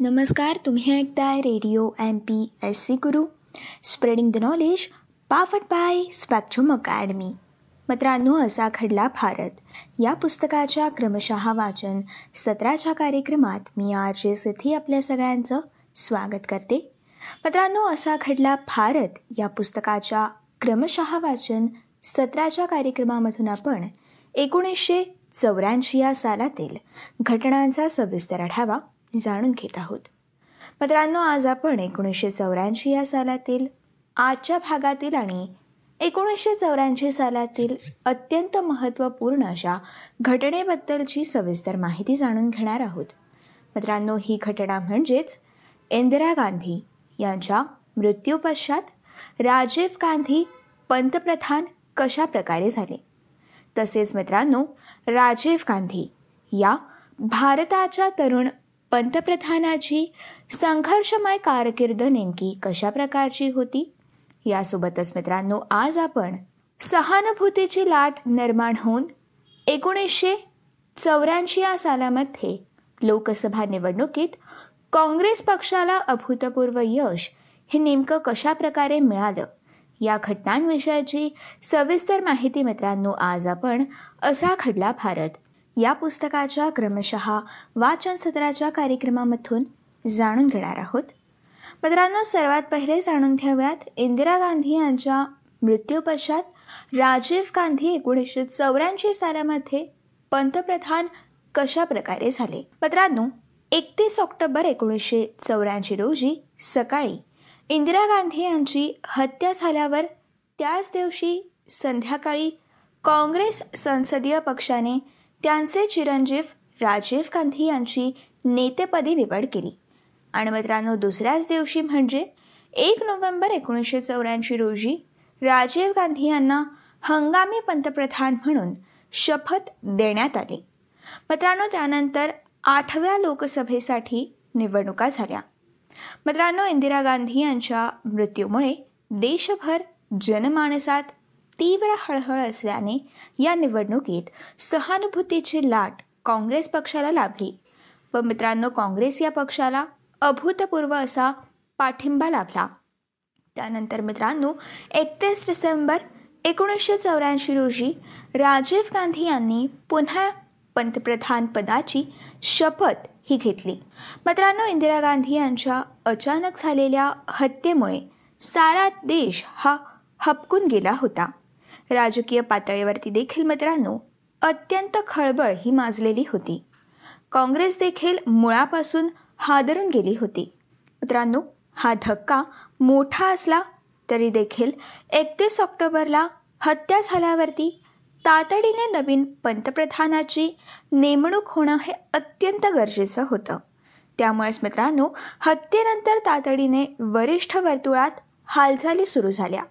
नमस्कार तुम्ही ऐकताय Radio M P S C Guru. Spreading the knowledge पाफट by Spectrum Academy मित्रांनो असा घडला भारत। या पुस्तकाच्या क्रमशः वाचन सत्राच्या कार्यक्रमात मी आर जे सिद्धी आपल्या सगळ्यांचं स्वागत करते। मित्रांनो असा घडला भारत। या पुस्तकाच्या क्रमशः वाचन सत्राच्या कार्यक्रमामधून आपण एकोणीसशे चौऱ्याऐंशी या सालातील घटनांचा सविस्तर आढावा जाणून घेत आहोत. मित्रांनो आज आपण एकोणीसशे चौऱ्याऐंशी या सालातील आजच्या भागातील आणि एकोणीसशे चौऱ्याऐंशी सालातील अत्यंत महत्त्वपूर्ण अशा घटनेबद्दलची सविस्तर माहिती जाणून घेणार आहोत. मित्रांनो ही घटना म्हणजेच इंदिरा गांधी यांच्या मृत्यूपश्चात राजीव गांधी पंतप्रधान कशा प्रकारे झाले? तसेच मित्रांनो राजीव गांधी या भारताच्या तरुण पंतप्रधानाची संघर्षमय कारकीर्द नेमकी कशा प्रकारची होती? यासोबतच मित्रांनो आज आपण सहानुभूतीची लाट निर्माण होऊन एकोणीसशे चौऱ्याऐंशी या सालामध्ये लोकसभा निवडणुकीत काँग्रेस पक्षाला अभूतपूर्व यश हे नेमकं कशा प्रकारे मिळालं? या घटनांविषयाची सविस्तर माहिती मित्रांनो आज आपण असा घडला भारत या पुस्तकाच्या क्रमशः वाचन सत्राच्या कार्यक्रमामधून जाणून घेणार आहोत. मित्रांनो सर्वात पहिले जाणून घेऊयात इंदिरा गांधी यांच्या मृत्यूपश्चात राजीव गांधी एकोणीसशे चौऱ्याऐंशी सालामध्ये पंतप्रधान कशा प्रकारे झाले? मित्रांनो एकतीस ऑक्टोबर एकोणीसशे चौऱ्याऐंशी रोजी सकाळी इंदिरा गांधी यांची हत्या झाल्यावर त्याच दिवशी संध्याकाळी काँग्रेस संसदीय पक्षाने त्यांचे चिरंजीव राजीव गांधी यांची नेतेपदी निवड केली. आणि मित्रांनो दुसऱ्याच दिवशी म्हणजे एक नोव्हेंबर एकोणीसशे चौऱ्याऐंशी रोजी राजीव गांधी यांना हंगामी पंतप्रधान म्हणून शपथ देण्यात आली. मित्रांनो त्यानंतर आठव्या लोकसभेसाठी निवडणुका झाल्या. मित्रांनो इंदिरा गांधी यांच्या मृत्यूमुळे देशभर जनमानसात तीव्र हळहळ असल्याने या निवडणुकीत सहानुभूतीची लाट काँग्रेस पक्षाला लाभली. व मित्रांनो काँग्रेस या पक्षाला अभूतपूर्व असा पाठिंबा लाभला. त्यानंतर मित्रांनो एकतीस डिसेंबर एकोणीसशे चौऱ्याऐंशी रोजी राजीव गांधी यांनी पुन्हा पंतप्रधान पदाची शपथ ही घेतली. मित्रांनो इंदिरा गांधी यांच्या अचानक झालेल्या हत्येमुळे सारा देश हा हपकून गेला होता. राजकीय पातळीवरती देखील मित्रांनो अत्यंत खळबळ ही माजलेली होती. काँग्रेस देखील मुळापासून हादरून गेली होती. मित्रांनो हा धक्का मोठा असला तरी देखील एकतीस ऑक्टोबरला हत्या झाल्यावरती तातडीने नवीन पंतप्रधानाची नेमणूक होणं हे अत्यंत गरजेचं होतं. त्यामुळेच मित्रांनो हत्येनंतर तातडीने वरिष्ठ वर्तुळात हालचाली सुरू झाल्या.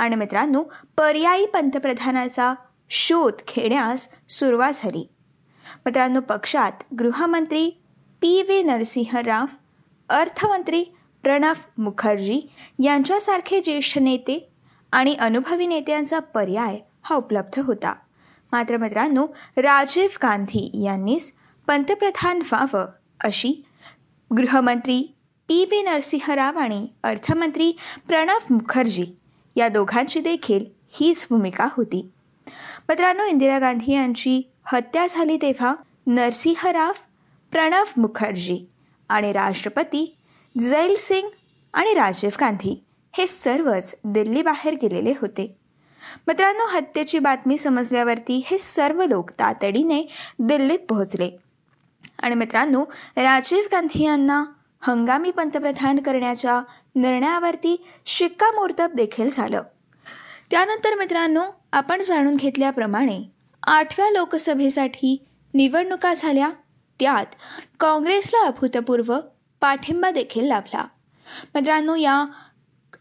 आणि मित्रांनो पर्यायी पंतप्रधानाचा शोध घेण्यास सुरुवात झाली. मित्रांनो पक्षात गृहमंत्री पी व्ही नरसिंह राव अर्थमंत्री प्रणव मुखर्जी यांच्यासारखे ज्येष्ठ नेते आणि अनुभवी नेत्यांचा पर्याय हा उपलब्ध होता. मात्र मित्रांनो राजीव गांधी यांनीच पंतप्रधान व्हावं अशी गृहमंत्री पी व्ही नरसिंहराव आणि अर्थमंत्री प्रणव मुखर्जी या दोघांची देखील हीच भूमिका होती. मित्रांनो इंदिरा गांधी यांची हत्या झाली तेव्हा नरसिंह राव प्रणव मुखर्जी आणि राष्ट्रपती जैल सिंग आणि राजीव गांधी हे सर्वच दिल्लीबाहेर गेलेले होते. मित्रांनो हत्येची बातमी समजल्यावरती हे सर्व लोक तातडीने दिल्लीत पोहोचले. आणि मित्रांनो राजीव गांधी यांना हंगामी पंतप्रधान करण्याच्या निर्णयावरती शिक्कामोर्तब देखील झालं. त्यानंतर मित्रांनो आपण जाणून घेतल्याप्रमाणे आठव्या लोकसभेसाठी निवडणुका झाल्या. त्यात काँग्रेसला अभूतपूर्व पाठिंबा देखील लाभला. मित्रांनो या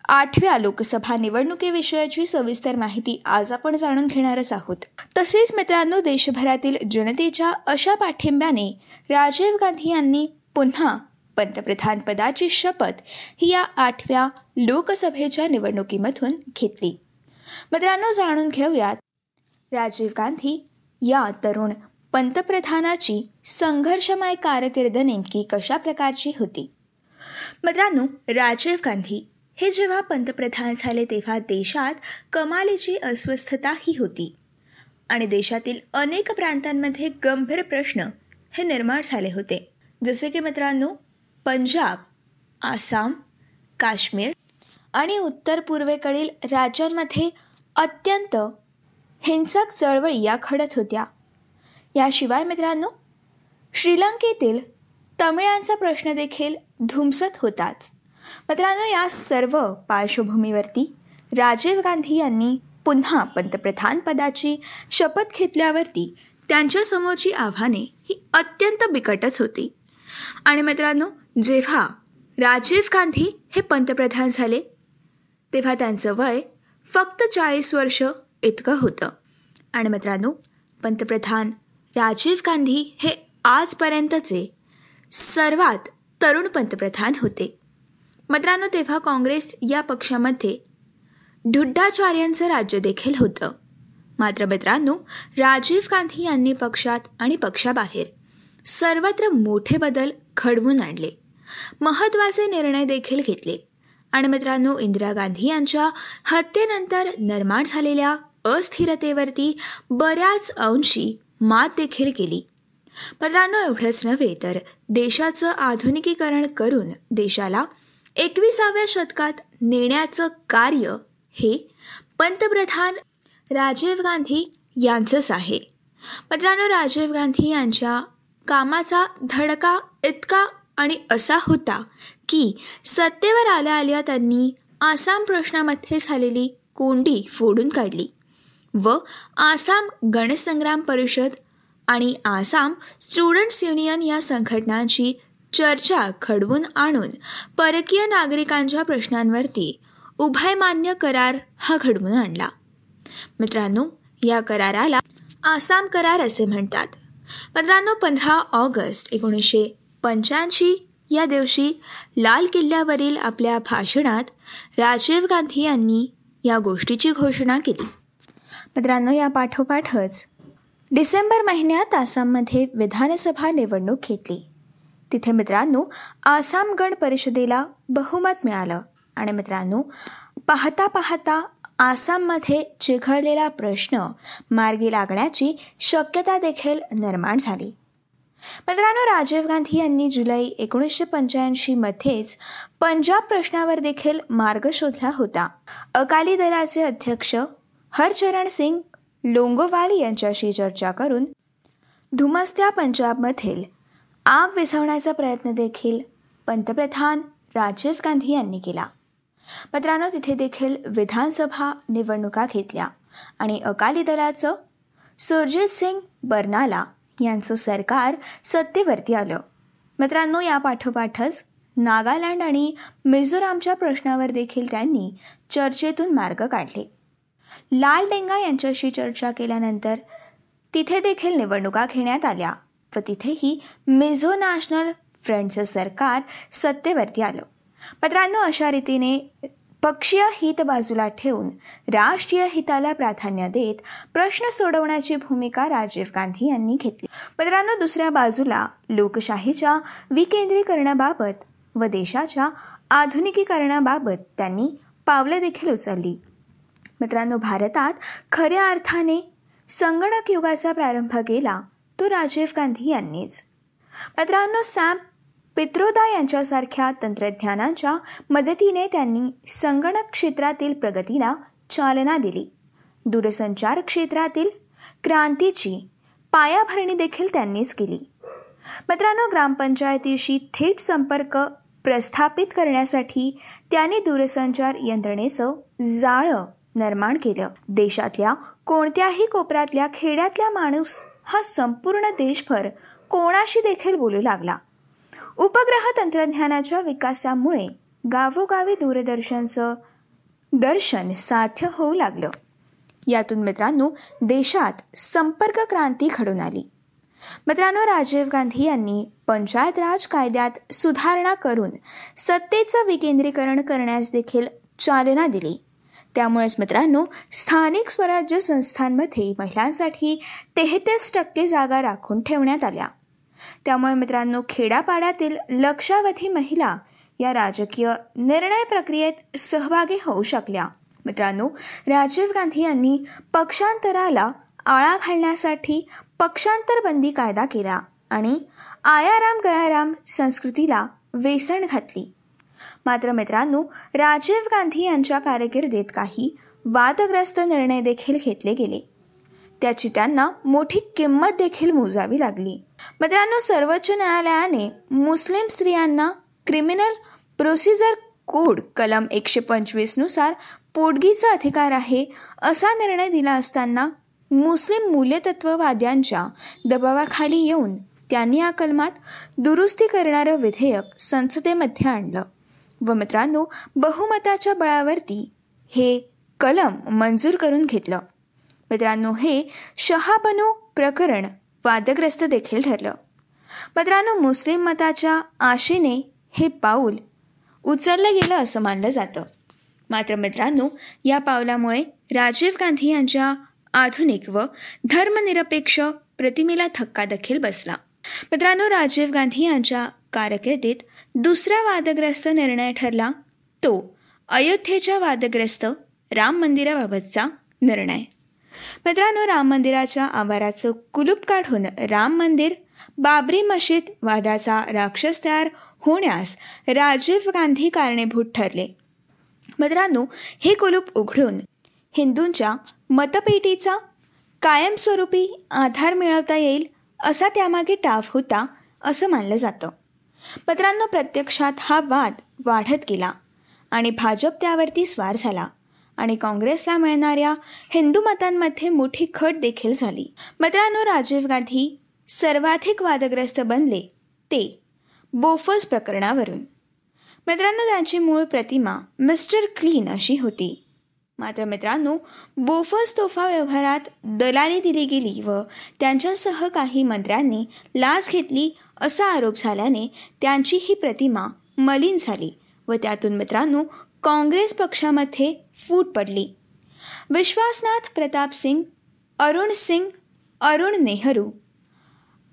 आठव्या लोकसभा निवडणुकीविषयाची सविस्तर माहिती आज आपण जाणून घेणारच आहोत. तसेच मित्रांनो देशभरातील जनतेच्या अशा पाठिंब्याने राजीव गांधी यांनी पुन्हा पंतप्रधानपदाची शपथ ही या आठव्या लोकसभेच्या निवडणुकीमधून घेतली. मित्रांनो जाणून घेऊयात. राजीव गांधी या तरुण पंतप्रधानाची संघर्षमय कारकीर्द नेमकी कशा प्रकारची होती? मित्रांनो राजीव गांधी हे जेव्हा पंतप्रधान झाले तेव्हा देशात कमालीची अस्वस्थताही होती. आणि देशातील अनेक प्रांतांमध्ये गंभीर प्रश्न हे निर्माण झाले होते. जसे की मित्रांनो पंजाब आसाम काश्मीर आणि उत्तर पूर्वेकडील राज्यांमध्ये अत्यंत हिंसक चळवळी या घडत होत्या. याशिवाय मित्रांनो श्रीलंकेतील तमिळांचा प्रश्न देखील धुमसत होताच. मित्रांनो या सर्व पार्श्वभूमीवरती राजीव गांधी यांनी पुन्हा पंतप्रधानपदाची शपथ घेतल्यावरती त्यांच्यासमोरची आव्हाने ही अत्यंत बिकटच होती. आणि मित्रांनो जेव्हा राजीव गांधी हे पंतप्रधान झाले तेव्हा त्यांचं वय फक्त चाळीस वर्ष इतकं होतं. आणि मित्रांनो पंतप्रधान राजीव गांधी हे आजपर्यंतचे सर्वात तरुण पंतप्रधान होते. मित्रांनो तेव्हा काँग्रेस या पक्षामध्ये ढुड्डाचार्यांचं राज्य देखील होतं. मात्र मित्रांनो राजीव गांधी यांनी पक्षात आणि पक्षाबाहेर सर्वत्र मोठे बदल घडवून आणले. महत्त्वाचे निर्णय देखील घेतले. आणि मित्रांनो इंदिरा गांधी यांच्या हत्येनंतर निर्माण झालेल्या अस्थिरतेवरती बऱ्याच अंशी मात देखील केली. मित्रांनो एवढंच नव्हे तर देशाचं आधुनिकीकरण करून देशाला एकविसाव्या शतकात नेण्याचं कार्य हे पंतप्रधान राजीव गांधी यांचंच आहे. मित्रांनो राजीव गांधी यांच्या कामाचा धडका इतका आणि असा होता की सत्तेवर आल्या आल्या त्यांनी आसाम प्रश्नामध्ये झालेली कोंडी फोडून काढली व आसाम गणसंग्राम परिषद आणि आसाम स्टुडंट्स युनियन या संघटनांची चर्चा घडवून आणून परकीय नागरिकांच्या प्रश्नांवरती उभयमान्य करार हा घडवून आणला. मित्रांनो या कराराला आसाम करार असे म्हणतात. मित्रांनो पंधरा ऑगस्ट एकोणीसशे पंच्याऐंशी या दिवशी लाल किल्ल्यावरील आपल्या भाषणात राजीव गांधी यांनी या गोष्टीची घोषणा केली. मित्रांनो या पाठोपाठच डिसेंबर महिन्यात आसाममध्ये विधानसभा निवडणूक घेतली. तिथे मित्रांनो आसाम गण परिषदेला बहुमत मिळालं. आणि मित्रांनो पाहता पाहता आसाममध्ये चिघळलेला प्रश्न मार्गी लागण्याची शक्यता देखील निर्माण झाली. मित्रांनो राजीव गांधी यांनी जुलै एकोणीसशे पंच्याऐंशीमध्येच पंजाब प्रश्नावर देखील मार्ग शोधला होता. अकाली दलाचे अध्यक्ष हरचरण सिंग लोंगोवाल यांच्याशी चर्चा करून धुमस्त्या पंजाबमधील आग विझवण्याचा प्रयत्न देखील पंतप्रधान राजीव गांधी यांनी केला. मित्रांनो तिथे देखील विधानसभा निवडणुका घेतल्या आणि अकाली दलाचं सुरजित सिंग बर्नाला यांचं सरकार सत्तेवरती आलं. मित्रांनो या पाठोपाठच नागालँड आणि मिझोरामच्या प्रश्नावर देखील त्यांनी चर्चेतून मार्ग काढले. लाल डेंगा यांच्याशी चर्चा केल्यानंतर तिथे देखील निवडणुका घेण्यात आल्या व तिथेही मिझो नॅशनल फ्रंटचं सरकार सत्तेवरती आलं. मित्रांनो अशा रीतीने पक्षीय हित बाजूला ठेवून राष्ट्रीय हिताला प्राधान्य देत प्रश्न सोडवण्याची भूमिका राजीव गांधी यांनी घेतली. मित्रांनो दुसऱ्या बाजूला लोकशाहीच्या विकेंद्रीकरणाबाबत व देशाच्या आधुनिकीकरणाबाबत त्यांनी पावलं देखील उचलली. मित्रांनो भारतात खऱ्या अर्थाने संगणक युगाचा प्रारंभ केला तो राजीव गांधी यांनीच. मित्रांनो सॅम पित्रोदा यांच्यासारख्या तंत्रज्ञानाच्या मदतीने त्यांनी संगणक क्षेत्रातील प्रगतीला चालना दिली. दूरसंचार क्षेत्रातील क्रांतीची पायाभरणी देखील त्यांनीच केली. मित्रांनो ग्रामपंचायतीशी थेट संपर्क प्रस्थापित करण्यासाठी त्यांनी दूरसंचार यंत्रणेचं जाळं निर्माण केलं. देशातल्या कोणत्याही कोपऱ्यातल्या खेड्यातल्या माणूस हा संपूर्ण देशभर कोणाशी देखील बोलू लागला? उपग्रह तंत्रज्ञानाच्या विकासामुळे गावोगावी दूरदर्शनचं दर्शन साध्य होऊ लागलं. यातून मित्रांनो देशात संपर्क क्रांती घडून आली. मित्रांनो राजीव गांधी यांनी पंचायत राज कायद्यात सुधारणा करून सत्तेचं विकेंद्रीकरण करण्यास देखील चालना दिली. त्यामुळेच मित्रांनो स्थानिक स्वराज्य संस्थांमध्ये महिलांसाठी तेहतीस टक्के जागा राखून ठेवण्यात आल्या. त्यामुळे मित्रांनो खेडापाड्यातील लक्षावधी महिला या राजकीय निर्णय प्रक्रियेत सहभागी होऊ शकल्या. मित्रांनो राजीव गांधी यांनी पक्षांतराला आळा घालण्यासाठी पक्षांतर बंदी कायदा केला आणि आयाराम गयाराम संस्कृतीला वेसण घातली. मात्र मित्रांनो राजीव गांधी यांच्या कारकिर्दीत काही वादग्रस्त निर्णय देखील घेतले गेले. त्याची त्यांना मोठी किंमत देखील मोजावी लागली. मित्रांनो सर्वोच्च न्यायालयाने मुस्लिम स्त्रियांना क्रिमिनल प्रोसिजर कोड कलम एकशे पंचवीसनुसार पोटगीचा अधिकार आहे असा निर्णय दिला असताना मुस्लिम मूल्यतत्ववाद्यांच्या दबावाखाली येऊन त्यांनी या कलमात दुरुस्ती करणारं विधेयक संसदेमध्ये आणलं. व मित्रांनो बहुमताच्या बळावरती हे कलम मंजूर करून घेतलं. मित्रांनो हे शहाबनू प्रकरण वादग्रस्त देखील ठरलं. मित्रांनो मुस्लिम मताच्या आशेने हे पाऊल उचललं गेलं असं मानलं जातं. मात्र मित्रांनो या पावलामुळे राजीव गांधी यांच्या आधुनिक व धर्मनिरपेक्ष प्रतिमेला धक्का देखील बसला. मित्रांनो राजीव गांधी यांच्या कारकिर्दीत दुसरा वादग्रस्त निर्णय ठरला. तो अयोध्येच्या वादग्रस्त राम मंदिराबाबतचा निर्णय. मित्रांनो राम मंदिराच्या आवाराचं कुलूप काढून राम मंदिर बाबरी मशीद वादाचा राक्षस तयार होण्यास राजीव गांधी कारणीभूत ठरले. मित्रांनो हे कुलूप उघडून हिंदूंच्या मतपेटीचा कायमस्वरूपी आधार मिळवता येईल असा त्यामागे टाफ होता असं मानलं जातं. मित्रांनो प्रत्यक्षात हा वाद वाढत गेला आणि भाजप त्यावरती स्वार झाला. आणि काँग्रेसला मिळणाऱ्या हिंदू मतांमध्ये मोठी खट देखील झाली. मित्रांनो राजीव गांधी सर्वाधिक वादग्रस्त बनले ते बोफर्स प्रकरणावरून. मित्रांनो त्यांची मूळ प्रतिमा मिस्टर क्लीन अशी होती. मात्र मित्रांनो बोफर्स तोफा व्यवहारात दलाली दिली गेली व त्यांच्यासह काही मंत्र्यांनी लाच घेतली असा आरोप झाल्याने त्यांची ही प्रतिमा मलिन झाली व त्यातून मित्रांनो काँग्रेस पक्षामध्ये फूट पडली. विश्वासनाथ प्रताप सिंग अरुण सिंग अरुण नेहरू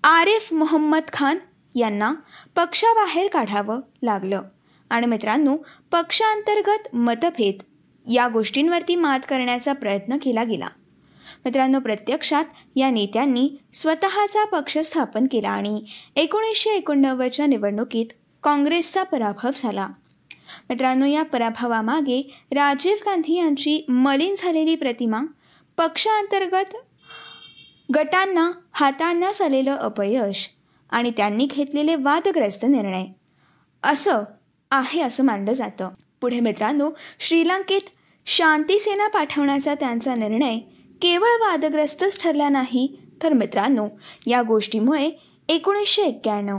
आरिफ मोहम्मद खान यांना पक्षाबाहेर काढावं लागलं. आणि मित्रांनो पक्षांतर्गत मतभेद या गोष्टींवरती मात करण्याचा प्रयत्न केला गेला. मित्रांनो प्रत्यक्षात या नेत्यांनी स्वतःचा पक्ष स्थापन केला आणि एकोणीसशे एकोणनव्वदच्या निवडणुकीत काँग्रेसचा पराभव झाला. मित्रांनो या पराभवामागे राजीव गांधी यांची मलिन झालेली प्रतिमा पक्षांतर्गत गटांना हाताळण्यास आलेलं अपयश आणि त्यांनी घेतलेले वादग्रस्त निर्णय. असं आहे असं मानलं जातं. पुढे मित्रांनो श्रीलंकेत शांतीसेना पाठवण्याचा त्यांचा निर्णय केवळ वादग्रस्तच ठरला नाही. तर मित्रांनो या गोष्टीमुळे एकोणीसशे एक्क्याण्णव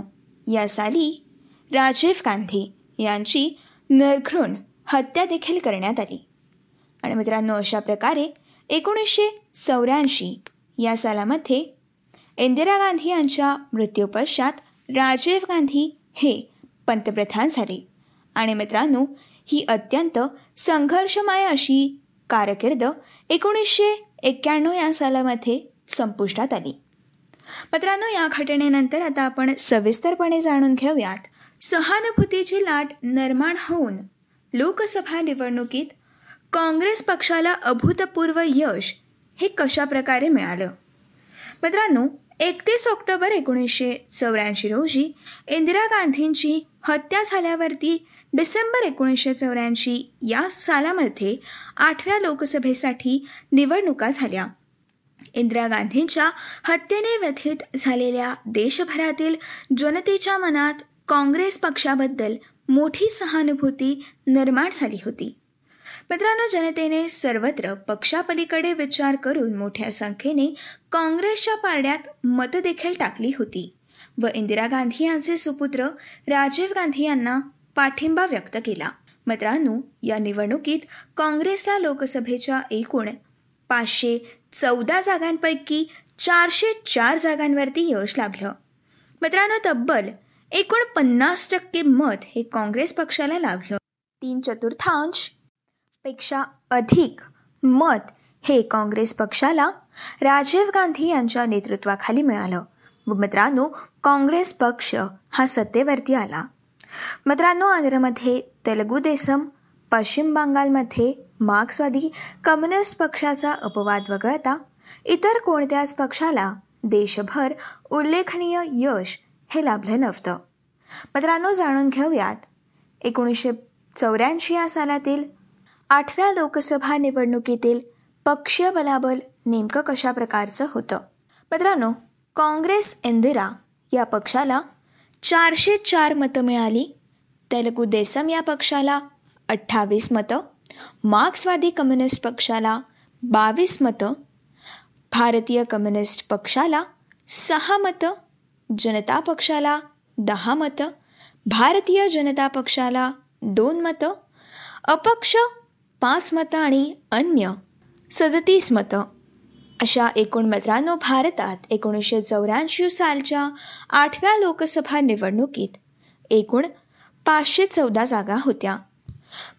या साली राजीव गांधी यांची नरखून हत्या देखील करण्यात आली. आणि मित्रांनो अशा प्रकारे एकोणीसशे चौऱ्याऐंशी या सालामध्ये इंदिरा गांधी यांच्या मृत्यूपश्चात राजीव गांधी हे पंतप्रधान झाले. आणि मित्रांनो ही अत्यंत संघर्षमय अशी कारकीर्द एकोणीसशे एक्क्याण्णव या सालामध्ये संपुष्टात आली. मित्रांनो या घटनेनंतर आता आपण सविस्तरपणे जाणून घेऊयात सहानुभूतीची लाट निर्माण होऊन लोकसभा निवडणुकीत काँग्रेस पक्षाला अभूतपूर्व यश हे कशा प्रकारे मिळालं? मित्रांनो एकतीस ऑक्टोबर एकोणीसशे चौऱ्याऐंशी रोजी इंदिरा गांधींची हत्या झाल्यावरती डिसेंबर एकोणीसशे चौऱ्याऐंशी या सालामध्ये आठव्या लोकसभेसाठी निवडणुका झाल्या. इंदिरा गांधींच्या हत्येने व्यथित झालेल्या देशभरातील जनतेच्या मनात काँग्रेस पक्षाबद्दल मोठी सहानुभूती निर्माण झाली होती. मित्रांनो जनतेने सर्वत्र पक्षापलीकडे विचार करून मोठ्या संख्येने काँग्रेसच्या पारड्यात मतं देखील टाकली होती व इंदिरा गांधी यांचे सुपुत्र राजीव गांधी यांना पाठिंबा व्यक्त केला. मित्रांनो या निवडणुकीत काँग्रेसला लोकसभेच्या एकूण पाचशे चौदा जागांपैकी चारशे चार जागांवरती यश लाभलं. मित्रांनो तब्बल एकूण पन्नास टक्के मत हे काँग्रेस पक्षाला लाभलं तीन चतुर्थांशपेक्षा अधिक मत हे काँग्रेस पक्षाला राजीव गांधी यांच्या नेतृत्वाखाली मिळालं. मित्रांनो काँग्रेस पक्ष हा सत्तेवरती आला. मित्रांनो आंध्रमध्ये तेलगू देसम पश्चिम बंगालमध्ये मार्क्सवादी कम्युनिस्ट पक्षाचा अपवाद वगळता इतर कोणत्याच पक्षाला देशभर उल्लेखनीय यश हे लाभलं नव्हतं. मित्रांनो जाणून घेऊयात. एकोणीसशे चौऱ्याऐंशी या सालातील आठव्या लोकसभा निवडणुकीतील पक्षीय बलाबल नेमकं कशा प्रकारचं होतं? मित्रांनो काँग्रेस इंदिरा या पक्षाला चारशे चार मतं मिळाली. तेलगू देसम या पक्षाला अठ्ठावीस मतं. मार्क्सवादी कम्युनिस्ट पक्षाला बावीस मतं. भारतीय कम्युनिस्ट पक्षाला सहा मतं. जनता पक्षाला दहा मतं भारतीय जनता पक्षाला दोन मतं अपक्ष पाच मतं आणि अन्य सदतीस मतं. अशा एकूण मित्रांनो भारतात एकोणीसशे चौऱ्याऐंशी सालच्या आठव्या लोकसभा निवडणुकीत एकूण पाचशे चौदा जागा होत्या.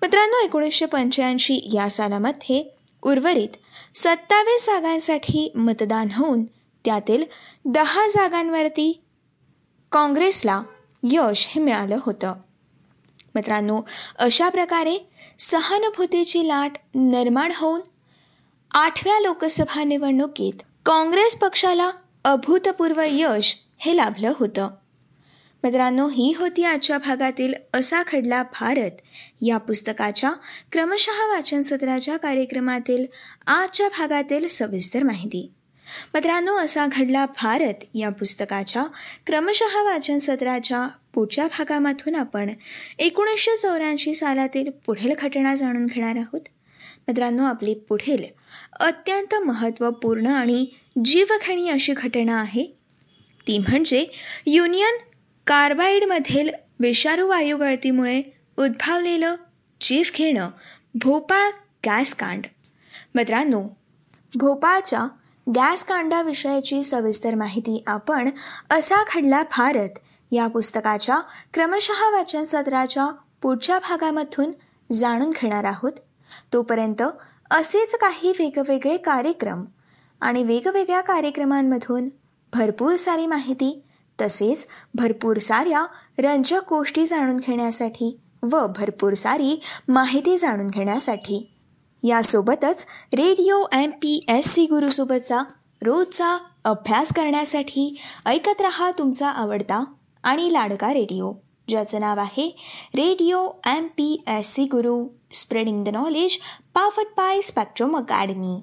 मित्रांनो एकोणीसशे पंच्याऐंशी या सालामध्ये उर्वरित सत्तावीस जागांसाठी मतदान होऊन त्यातील दहा जागांवरती काँग्रेसला यश हे मिळालं होतं. मित्रांनो अशा प्रकारे सहानुभूतीची लाट निर्माण होऊन आठव्या लोकसभा निवडणुकीत काँग्रेस पक्षाला अभूतपूर्व यश हे लाभलं होतं. मित्रांनो ही होती आजच्या भागातील असा खडला भारत या पुस्तकाच्या क्रमशः वाचन सत्राच्या कार्यक्रमातील आजच्या भागातील सविस्तर माहिती. मित्रांनो असा घडला भारत या पुस्तकाच्या क्रमशः वाचन सत्राच्या पुढच्या भागामधून आपण एकोणीसशे चौऱ्याऐंशी सालातील पुढील घटना जाणून घेणार आहोत. मित्रांनो आपली पुढील अत्यंत महत्त्वपूर्ण आणि जीवघेणी अशी घटना आहे. ती म्हणजे युनियन कार्बाईडमधील विषारू वायू गळतीमुळे उद्भवलेलं जीव घेणं भोपाळ गॅसकांड मित्रांनो भोपाळच्या गॅस कांडाविषयाची सविस्तर माहिती आपण असा घडला भारत या पुस्तकाच्या क्रमशः वाचन सत्राच्या पुढच्या भागामधून जाणून घेणार आहोत. तोपर्यंत असेच काही वेगवेगळे कार्यक्रम आणि वेगवेगळ्या कार्यक्रमांमधून भरपूर सारी माहिती तसेच भरपूर साऱ्या रंजक गोष्टी जाणून घेण्यासाठी व भरपूर सारी माहिती जाणून घेण्यासाठी यासोबतच radio M P S C गुरुसोबतचा रोजचा अभ्यास करण्यासाठी ऐकत रहा तुमचा आवडता आणि लाडका रेडिओ ज्याचं नाव आहे Radio M P S C Guru spreading the knowledge पाफट by Spectrum academy.